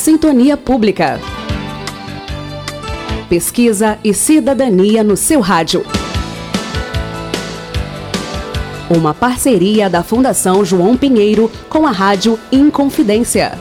Sintonia Pública. Pesquisa e cidadania no seu rádio. Uma parceria da Fundação João Pinheiro com a Rádio Inconfidência.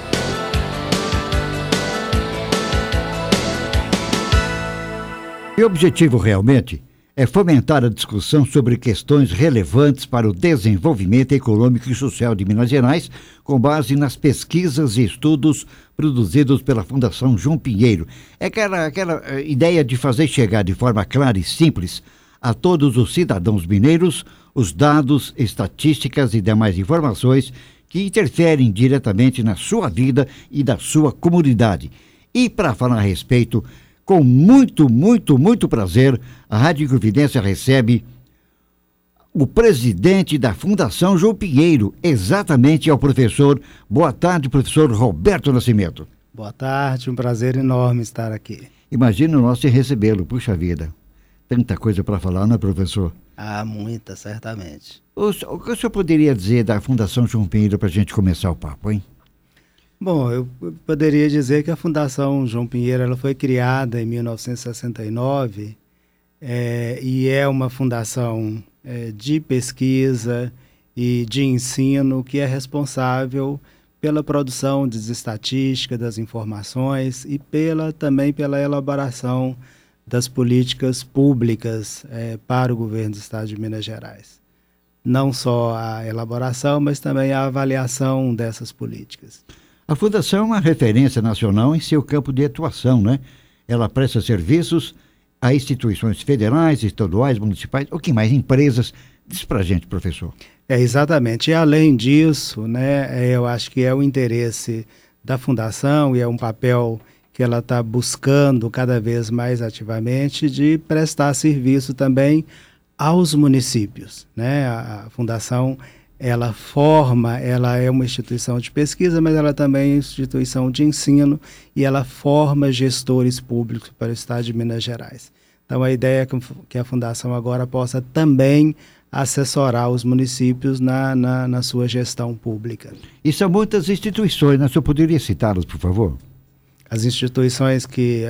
E o objetivo realmente é fomentar a discussão sobre questões relevantes para o desenvolvimento econômico e social de Minas Gerais, com base nas pesquisas e estudos produzidos pela Fundação João Pinheiro. É aquela, aquela eh, ideia de fazer chegar de forma clara e simples a todos os cidadãos mineiros os dados, estatísticas e demais informações que interferem diretamente na sua vida e da sua comunidade. E para falar a respeito, com muito, muito, muito prazer, a Rádio Inconfidência recebe o presidente da Fundação João Pinheiro, exatamente ao professor. Boa tarde, professor Roberto Nascimento. Boa tarde, um prazer enorme estar aqui. Imagina o nosso recebê-lo, puxa vida. Tanta coisa para falar, não é, professor? Ah, muita, certamente. O, o que o senhor poderia dizer da Fundação João Pinheiro para a gente começar o papo, hein? Bom, eu poderia dizer que a Fundação João Pinheiro ela foi criada em 1969 é, e é uma fundação é, de pesquisa e de ensino que é responsável pela produção de estatística das informações e pela também pela elaboração das políticas públicas é, para o governo do Estado de Minas Gerais. Não só a elaboração, mas também a avaliação dessas políticas. A Fundação é uma referência nacional em seu campo de atuação, né? Ela presta serviços a instituições federais, estaduais, municipais, o que mais, empresas. Diz pra gente, professor. É, exatamente. E além disso, né, é, eu acho que é o interesse da Fundação e é um papel que ela está buscando cada vez mais ativamente de prestar serviço também aos municípios. Né? A, a Fundação ela forma, ela é uma instituição de pesquisa, mas ela também é instituição de ensino e ela forma gestores públicos para o Estado de Minas Gerais. Então, a ideia é que a Fundação agora possa também assessorar os municípios na, na, na sua gestão pública. E são muitas instituições, né? O senhor poderia citá-las, por favor? As instituições que,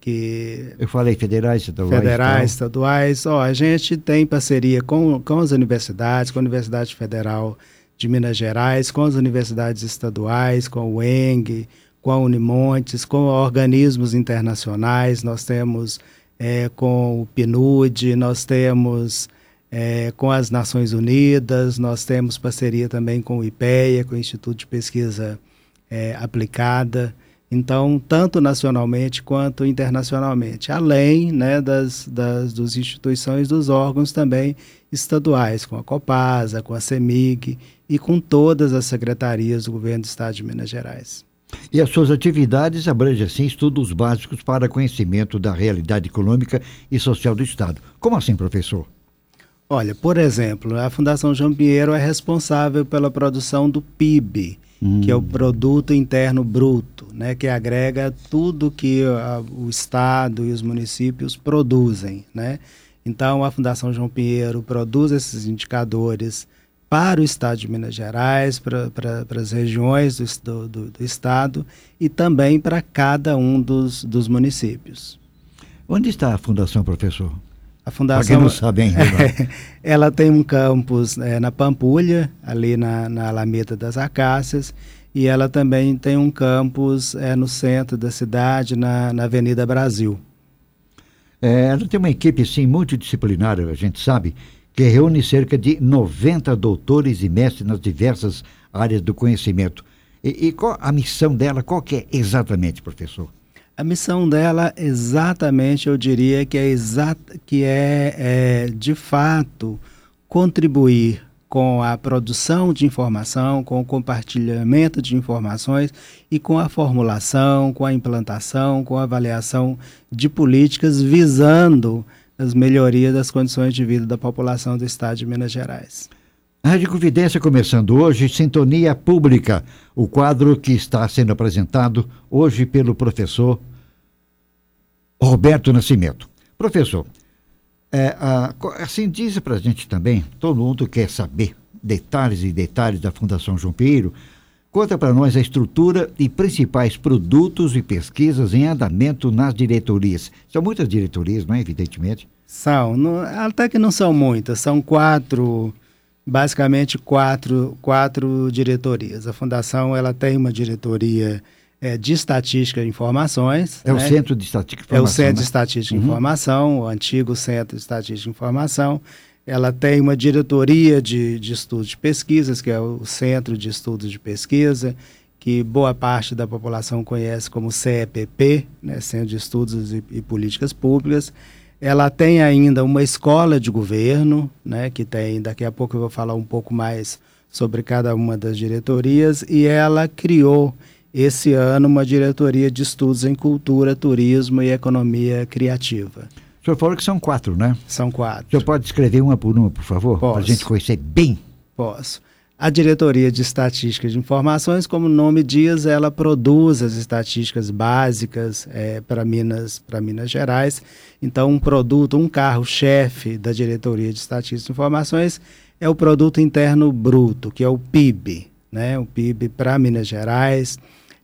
que eu falei federais, estaduais, federais, estaduais, ó, a gente tem parceria com, com as universidades, com a Universidade Federal de Minas Gerais, com as universidades estaduais, com o ENG, com a Unimontes, com organismos internacionais, nós temos é, com o PNUD, nós temos é, com as Nações Unidas, nós temos parceria também com o IPEA, com o Instituto de Pesquisa é, Aplicada. Então, tanto nacionalmente quanto internacionalmente, além né, das, das dos instituições dos órgãos também estaduais, com a Copasa, com a CEMIG e com todas as secretarias do governo do Estado de Minas Gerais. E as suas atividades abrangem, assim, estudos básicos para conhecimento da realidade econômica e social do Estado. Como assim, professor? Olha, por exemplo, a Fundação João Pinheiro é responsável pela produção do PIB, hum. que é o Produto Interno Bruto, né, que agrega tudo que a, o Estado e os municípios produzem. Né? Então, a Fundação João Pinheiro produz esses indicadores para o Estado de Minas Gerais, para, para, para as regiões do, do, do Estado e também para cada um dos, dos municípios. Onde está a Fundação, professor? A fundação. não sabe ainda. ela tem um campus é, na Pampulha, ali na, na Alameda das Acácias, e ela também tem um campus é, no centro da cidade, na, na Avenida Brasil. É, ela tem uma equipe sim multidisciplinar, a gente sabe, que reúne cerca de 90 doutores e mestres nas diversas áreas do conhecimento. E, e qual a missão dela? Qual que é exatamente, professor? A missão dela, exatamente, eu diria que é, que é, é de fato contribuir com a produção de informação, com o compartilhamento de informações e com a formulação, com a implantação, com a avaliação de políticas visando as melhorias das condições de vida da população do estado de Minas Gerais. Rádio Convidência começando hoje, Sintonia Pública, o quadro que está sendo apresentado hoje pelo professor Roberto Nascimento. Professor, é, a, assim diz para a gente também, todo mundo quer saber detalhes e detalhes da Fundação João Pinheiro, Conta para nós a estrutura e principais produtos e pesquisas em andamento nas diretorias. São muitas diretorias, não é? Evidentemente. São, até que não são muitas, são quatro, basicamente quatro, quatro diretorias. A fundação ela tem uma diretoria é, de estatística e informações. É né? o Centro de Estatística e Informação. É o Centro né? de Estatística e uhum. Informação, o antigo Centro de Estatística e Informação. Ela tem uma diretoria de, de estudos de pesquisas, que é o Centro de Estudos de Pesquisa, que boa parte da população conhece como CEPP, né, Centro de Estudos e, e Políticas Públicas. Ela tem ainda uma escola de governo, né, que tem, daqui a pouco eu vou falar um pouco mais sobre cada uma das diretorias, e ela criou esse ano uma diretoria de estudos em cultura, turismo e economia criativa. O senhor falou que são quatro, né? São quatro. O senhor pode escrever uma por uma, por favor? Para a gente conhecer bem. Posso. A Diretoria de Estatística de Informações, como o nome diz, ela produz as estatísticas básicas é, para Minas, para Minas Gerais. Então, um produto, um carro-chefe da Diretoria de Estatística de Informações é o Produto Interno Bruto, que é o PIB, né? O PIB para Minas Gerais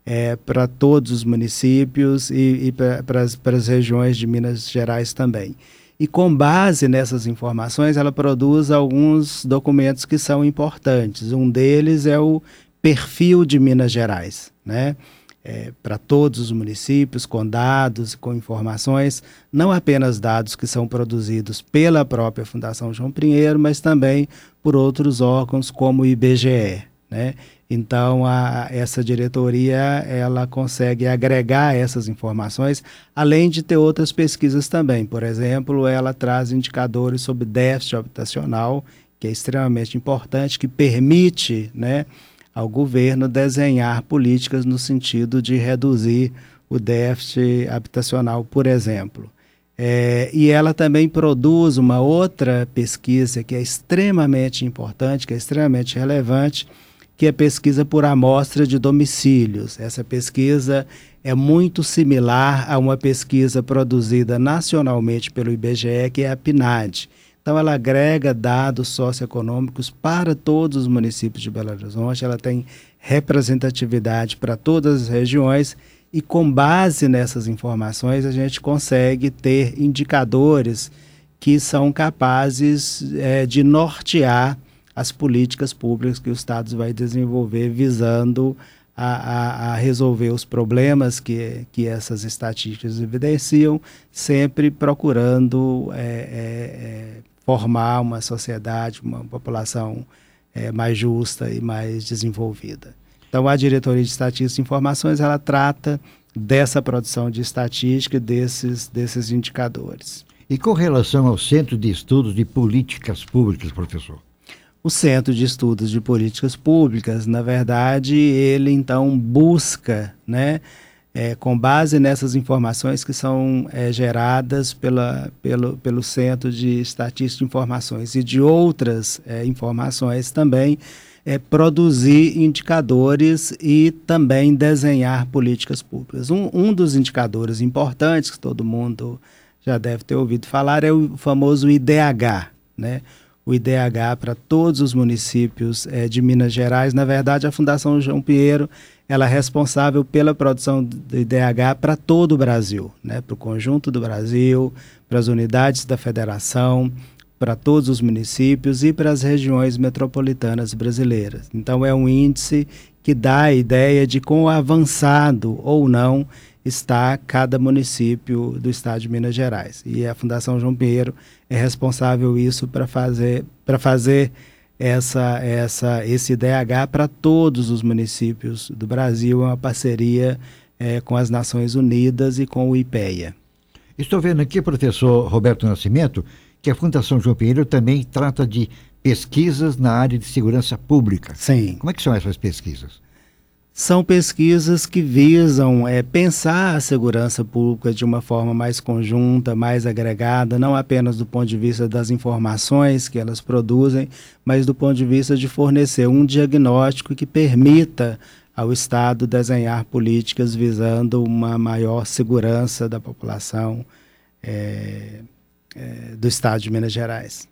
é, para todos os municípios e, e para as regiões de Minas Gerais também. E com base nessas informações, ela produz alguns documentos que são importantes. Um deles é o perfil de Minas Gerais, né? É, para todos os municípios, com dados, com informações, não apenas dados que são produzidos pela própria Fundação João Pinheiro, mas também por outros órgãos como o IBGE. Né? Então, a, essa diretoria ela consegue agregar essas informações, além de ter outras pesquisas também. Por exemplo, ela traz indicadores sobre déficit habitacional, que é extremamente importante, que permite né, ao governo desenhar políticas no sentido de reduzir o déficit habitacional, por exemplo. É, e ela também produz uma outra pesquisa que é extremamente importante, que é extremamente relevante, que é pesquisa por amostra de domicílios. Essa pesquisa é muito similar a uma pesquisa produzida nacionalmente pelo IBGE, que é a PNAD. Então, ela agrega dados socioeconômicos para todos os municípios de Belo Horizonte, ela tem representatividade para todas as regiões e, com base nessas informações, a gente consegue ter indicadores que são capazes é, de nortear as políticas públicas que o Estado vai desenvolver visando a, a, a, resolver os problemas que, que essas estatísticas evidenciam, sempre procurando é, é, é, formar uma sociedade, uma população é, mais justa e mais desenvolvida. Então, a Diretoria de Estatística e Informações, ela trata dessa produção de estatística, desses, desses indicadores. E com relação ao Centro de Estudos de Políticas Públicas, professor? O Centro de Estudos de Políticas Públicas, na verdade, ele então busca, né, é, com base nessas informações que são é, geradas pela, pelo, pelo Centro de Estatística de Informações e de outras é, informações também, é, produzir indicadores e também desenhar políticas públicas. Um, um dos indicadores importantes que todo mundo já deve ter ouvido falar é o famoso IDH, né? O IDH para todos os municípios é, de Minas Gerais. Na verdade, a Fundação João Pinheiro ela é responsável pela produção do IDH para todo o Brasil, né? para o conjunto do Brasil, para as unidades da federação, para todos os municípios e para as regiões metropolitanas brasileiras. Então, é um índice que dá a ideia de quão avançado ou não está cada município do estado de Minas Gerais. E a Fundação João Pinheiro é responsável isso para fazer para fazer essa essa esse IDH para todos os municípios do Brasil, é uma parceria é, com as Nações Unidas e com o IPEA. Estou vendo aqui, professor Roberto Nascimento, que a Fundação João Pinheiro também trata de pesquisas na área de segurança pública. Sim. Como é que são essas pesquisas? São pesquisas que visam é, pensar a segurança pública de uma forma mais conjunta, mais agregada, não apenas do ponto de vista das informações que elas produzem, mas do ponto de vista de fornecer um diagnóstico que permita ao Estado desenhar políticas visando uma maior segurança da população é, é, do Estado de Minas Gerais.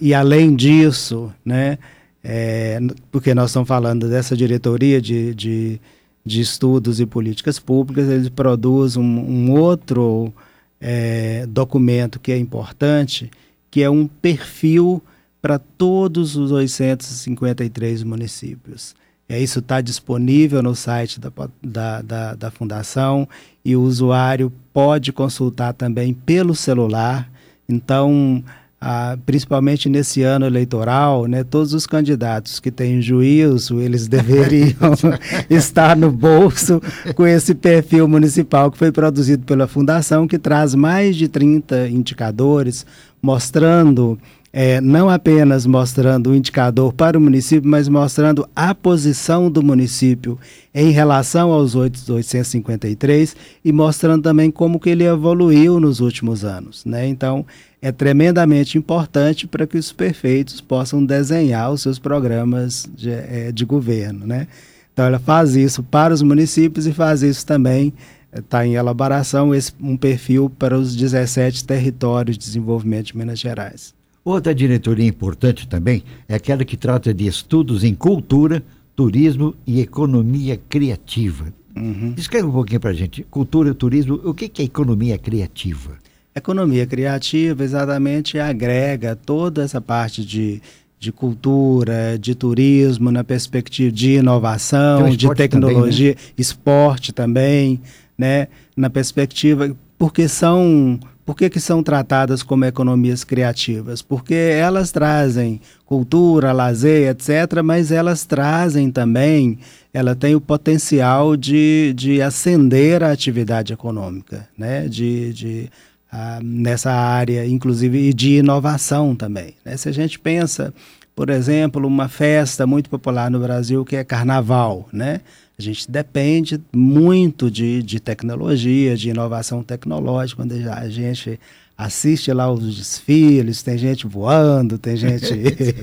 E além disso, né, é, porque nós estamos falando dessa diretoria de, de, de estudos e políticas públicas, ele produz um, um outro é, documento que é importante, que é um perfil para todos os 853 municípios. É, isso está disponível no site da, da, da, da, Fundação e o usuário pode consultar também pelo celular. Então, ah, principalmente nesse ano eleitoral, né, todos os candidatos que têm juízo, eles deveriam estar no bolso com esse perfil municipal que foi produzido pela Fundação, que traz mais de 30 indicadores mostrando é, não apenas mostrando o indicador para o município, mas mostrando a posição do município em relação aos 853 e mostrando também como que ele evoluiu nos últimos anos. Né? Então, é tremendamente importante para que os prefeitos possam desenhar os seus programas de, é, de governo. Né? Então, ela faz isso para os municípios e faz isso também está em elaboração esse, um perfil para os 17 territórios de desenvolvimento de Minas Gerais. Outra diretoria importante também é aquela que trata de estudos em cultura, turismo e economia criativa. Uhum. Escreve um pouquinho para a gente. Cultura, turismo, o que, que é economia criativa? Economia criativa exatamente agrega toda essa parte de, de cultura, de turismo, na perspectiva de inovação, de tecnologia, também, né? esporte também, né? Na perspectiva, porque são por que, que são tratadas como economias criativas? Porque elas trazem cultura, lazer, etc., mas elas trazem também, ela tem o potencial de, de acender a atividade econômica, né? de, de ah, nessa área, inclusive, de inovação também. Né? Se a gente pensa, por exemplo, uma festa muito popular no Brasil que é carnaval, né? A gente depende muito de, de tecnologia, de inovação tecnológica, quando a gente assiste lá os desfiles, tem gente voando, tem gente.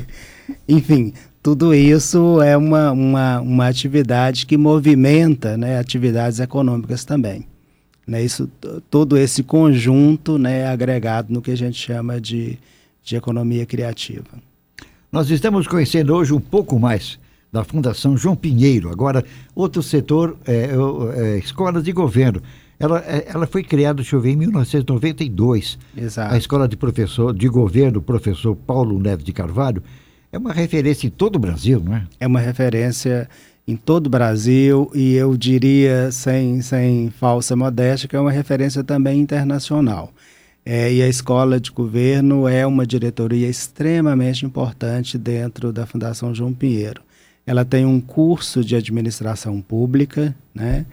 Enfim, tudo isso é uma, uma, uma atividade que movimenta né, atividades econômicas também. Né, isso, todo esse conjunto né, é agregado no que a gente chama de, de economia criativa. Nós estamos conhecendo hoje um pouco mais da Fundação João Pinheiro. Agora, outro setor, é, é, escolas de governo. Ela, é, ela foi criada, deixa eu ver, em 1992. Exato. A escola de professor de governo, professor Paulo Neves de Carvalho, é uma referência em todo o Brasil, não é? É uma referência em todo o Brasil e eu diria, sem, sem falsa modéstia, que é uma referência também internacional. É, e a escola de governo é uma diretoria extremamente importante dentro da Fundação João Pinheiro ela tem um curso de administração pública, né?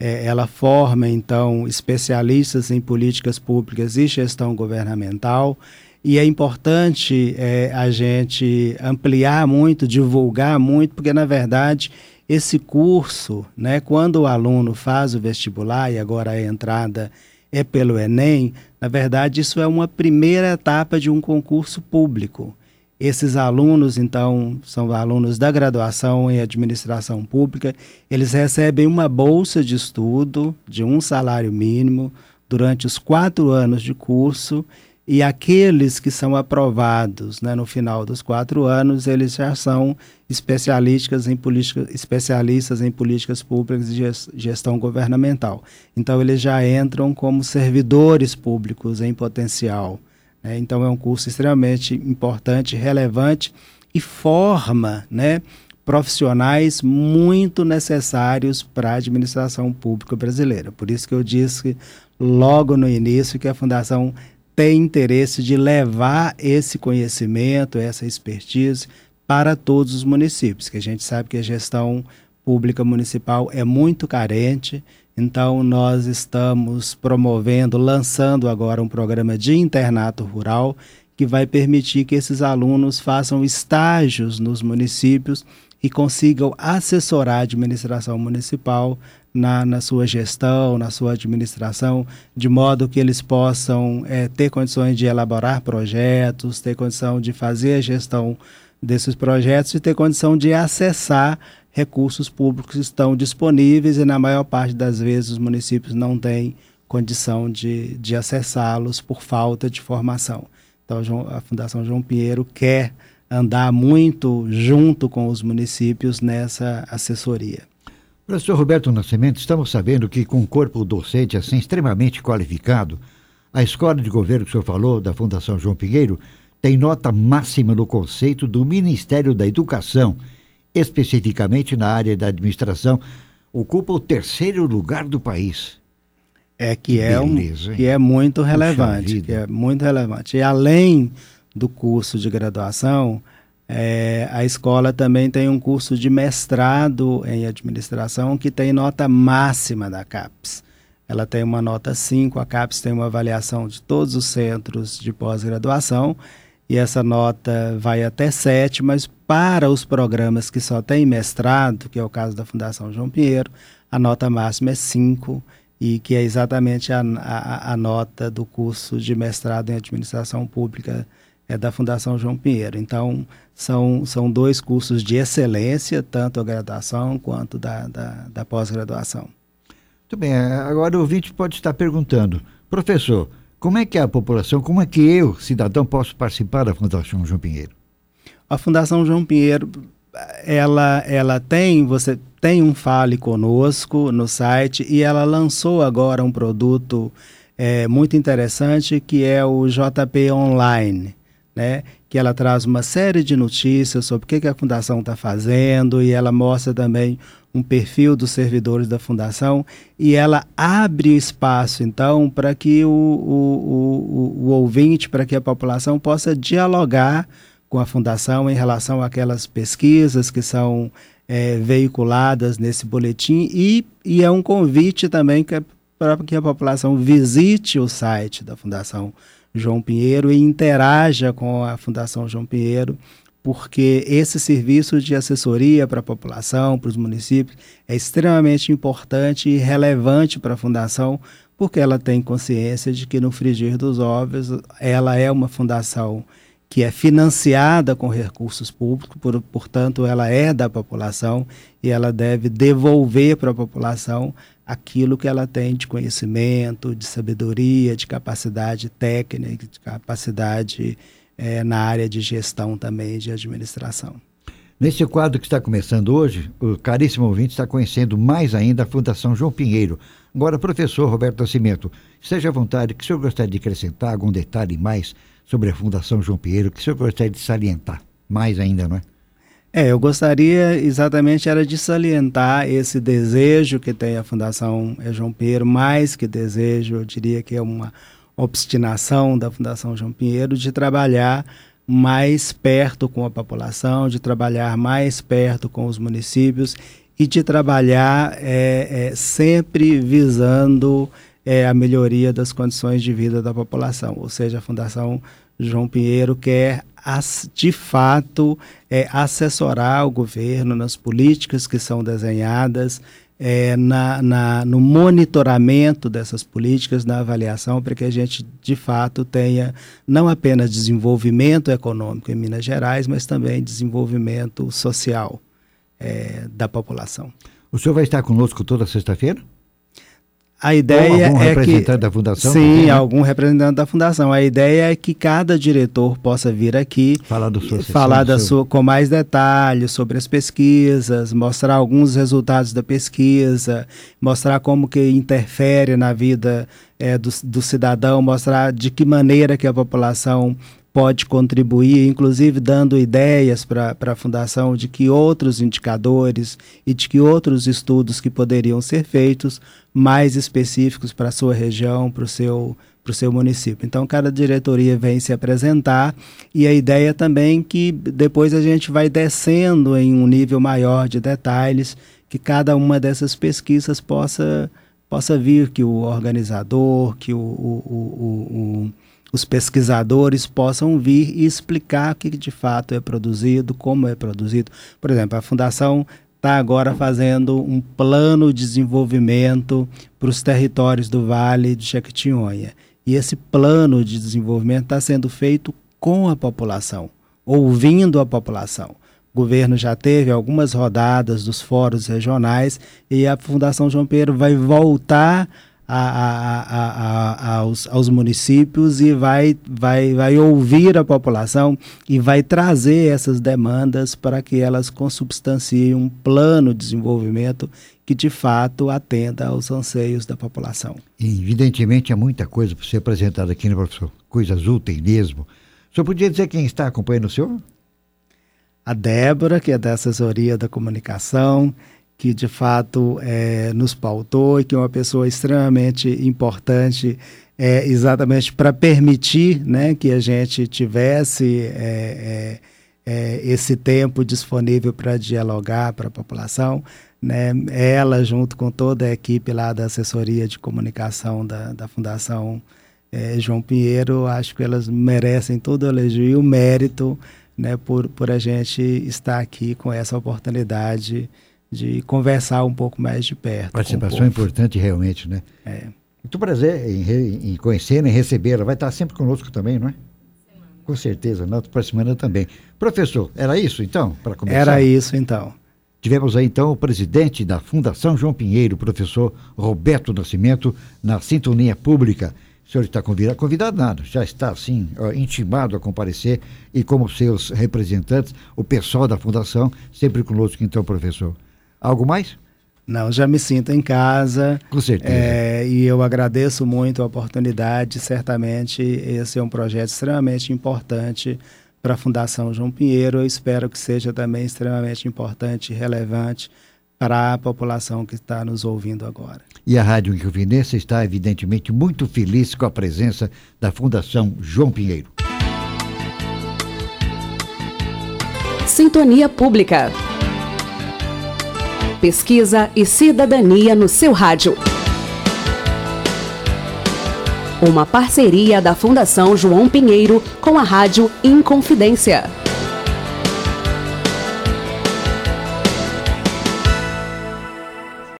É, ela forma, então, especialistas em políticas públicas e gestão governamental. E é importante é, a gente ampliar muito, divulgar muito, porque, na verdade, esse curso, né, quando o aluno faz o vestibular e agora a entrada é pelo Enem, na verdade, isso é uma primeira etapa de um concurso público. Esses alunos, então, são alunos da graduação em administração pública. Eles recebem uma bolsa de estudo de um salário mínimo durante os quatro anos de curso. E aqueles que são aprovados né, no final dos quatro anos, eles já são especialistas em, política, especialistas em políticas públicas e gestão governamental. Então, eles já entram como servidores públicos em potencial. Né? Então é um curso extremamente importante, relevante e forma né, profissionais muito necessários para a administração pública brasileira. Por isso que eu disse logo no início que a Fundação tem interesse de levar esse conhecimento, essa expertise para todos os municípios, que a gente sabe que a gestão pública municipal é muito carente, então, nós estamos promovendo, lançando agora um programa de internato rural que vai permitir que esses alunos façam estágios nos municípios e consigam assessorar a administração municipal na, na sua gestão, na sua administração, de modo que eles possam é, ter condições de elaborar projetos, ter condição de fazer a gestão desses projetos e ter condição de acessar recursos públicos estão disponíveis e, na maior parte das vezes, os municípios não têm condição de, de acessá-los por falta de formação. Então, a Fundação João Pinheiro quer andar muito junto com os municípios nessa assessoria. Professor Roberto Nascimento, estamos sabendo que com um corpo docente assim extremamente qualificado, a escola de governo que o senhor falou, da Fundação João Pinheiro, tem nota máxima no conceito do Ministério da Educação, especificamente na área da administração, ocupa o terceiro lugar do país. É que, é beleza, um, que é muito relevante, que é muito relevante. E além do curso de graduação, é, a escola também tem um curso de mestrado em administração que tem nota máxima da CAPES. Ela tem uma nota 5, a CAPES tem uma avaliação de todos os centros de pós-graduação e essa nota vai até 7, mas para os programas que só têm mestrado, que é o caso da Fundação João Pinheiro, a nota máxima é 5 e que é exatamente a, a, a, nota do curso de mestrado em administração pública é da Fundação João Pinheiro. Então, são, são dois cursos de excelência, tanto a graduação quanto da, da, da pós-graduação. Muito bem, agora o ouvinte pode estar perguntando, professor, como é que é a população, como é que eu, cidadão, posso participar da Fundação João Pinheiro? A Fundação João Pinheiro, ela, ela tem, você tem um Fale Conosco no site e ela lançou agora um produto é, muito interessante que é o JP Online, né? que ela traz uma série de notícias sobre o que, que a Fundação está fazendo e ela mostra também um perfil dos servidores da fundação e ela abre espaço, então, para que o, o, o, o ouvinte, para que a população possa dialogar com a fundação em relação àquelas pesquisas que são é, veiculadas nesse boletim e, e é um convite também para que a população visite o site da Fundação João Pinheiro e interaja com a Fundação João Pinheiro porque esse serviço de assessoria para a população, para os municípios, é extremamente importante e relevante para a fundação, porque ela tem consciência de que no frigir dos ovos ela é uma fundação que é financiada com recursos públicos, por, portanto, ela é da população e ela deve devolver para a população aquilo que ela tem de conhecimento, de sabedoria, de capacidade técnica, de capacidade é, na área de gestão também de administração. Nesse quadro que está começando hoje, o caríssimo ouvinte está conhecendo mais ainda a Fundação João Pinheiro. Agora, professor Roberto Nascimento, seja à vontade, que o senhor gostaria de acrescentar algum detalhe mais sobre a Fundação João Pinheiro, que o senhor gostaria de salientar mais ainda, não é? É, eu gostaria exatamente era de salientar esse desejo que tem a Fundação João Pinheiro, mais que desejo, eu diria que é uma obstinação da Fundação João Pinheiro de trabalhar mais perto com a população, de trabalhar mais perto com os municípios e de trabalhar é, é, sempre visando é, a melhoria das condições de vida da população. Ou seja, a Fundação João Pinheiro quer, de fato, é, assessorar o governo nas políticas que são desenhadas, é, na, na, no monitoramento dessas políticas, na avaliação, para que a gente, de fato, tenha não apenas desenvolvimento econômico em Minas Gerais, mas também desenvolvimento social é, da população. O senhor vai estar conosco toda sexta-feira? A ideia algum é representante que, da fundação? Sim, também, né? algum representante da fundação. A ideia é que cada diretor possa vir aqui falar, do sua falar da sua com mais detalhes sobre as pesquisas, mostrar alguns resultados da pesquisa, mostrar como que interfere na vida é, do, do cidadão, mostrar de que maneira que a população pode contribuir, inclusive dando ideias para a Fundação de que outros indicadores e de que outros estudos que poderiam ser feitos mais específicos para a sua região, para o seu para o seu município. Então, cada diretoria vem se apresentar e a ideia também que depois a gente vai descendo em um nível maior de detalhes, que cada uma dessas pesquisas possa, possa vir, que o organizador, que o, o, o, os pesquisadores possam vir e explicar o que de fato é produzido, como é produzido. Por exemplo, a Fundação está agora fazendo um plano de desenvolvimento para os territórios do Vale de Jequitinhonha. E esse plano de desenvolvimento está sendo feito com a população, ouvindo a população. O governo já teve algumas rodadas dos fóruns regionais e a Fundação João Pedro vai voltar a, a, aos, aos, municípios e vai, vai, vai ouvir a população e vai trazer essas demandas para que elas consubstanciem um plano de desenvolvimento que de fato atenda aos anseios da população. Evidentemente há muita coisa para ser apresentada aqui, né, professor? Coisas úteis mesmo. O senhor podia dizer quem está acompanhando o senhor? A Débora, que é da assessoria da comunicação, que de fato é, nos pautou e que é uma pessoa extremamente importante é, exatamente para permitir né, que a gente tivesse é, é, é esse tempo disponível para dialogar para a população. Né? Ela, junto com toda a equipe lá da assessoria de comunicação da, da Fundação é, João Pinheiro, acho que elas merecem todo o elogio e o mérito né, por, por a gente estar aqui com essa oportunidade de conversar um pouco mais de perto. Participação importante realmente, né? É. Muito prazer em, em conhecê-la, em recebê-la. Vai estar sempre conosco também, não é? Com certeza, na outra semana também. Professor, era isso então, para começar? Era isso então. Tivemos aí então o presidente da Fundação João Pinheiro, professor Roberto Nascimento, na Sintonia Pública. O senhor está convidado? Convidado nada, já está assim, intimado a comparecer e como seus representantes, o pessoal da Fundação, sempre conosco então, professor. Algo mais? Não, já me sinto em casa. Com certeza. É, e eu agradeço muito a oportunidade. Certamente esse é um projeto extremamente importante para a Fundação João Pinheiro. Eu espero que seja também extremamente importante e relevante para a população que está nos ouvindo agora. E a Rádio Inconfidência está, evidentemente, muito feliz com a presença da Fundação João Pinheiro. Sintonia Pública pesquisa e cidadania no seu rádio. Uma parceria da Fundação João Pinheiro com a Rádio Inconfidência.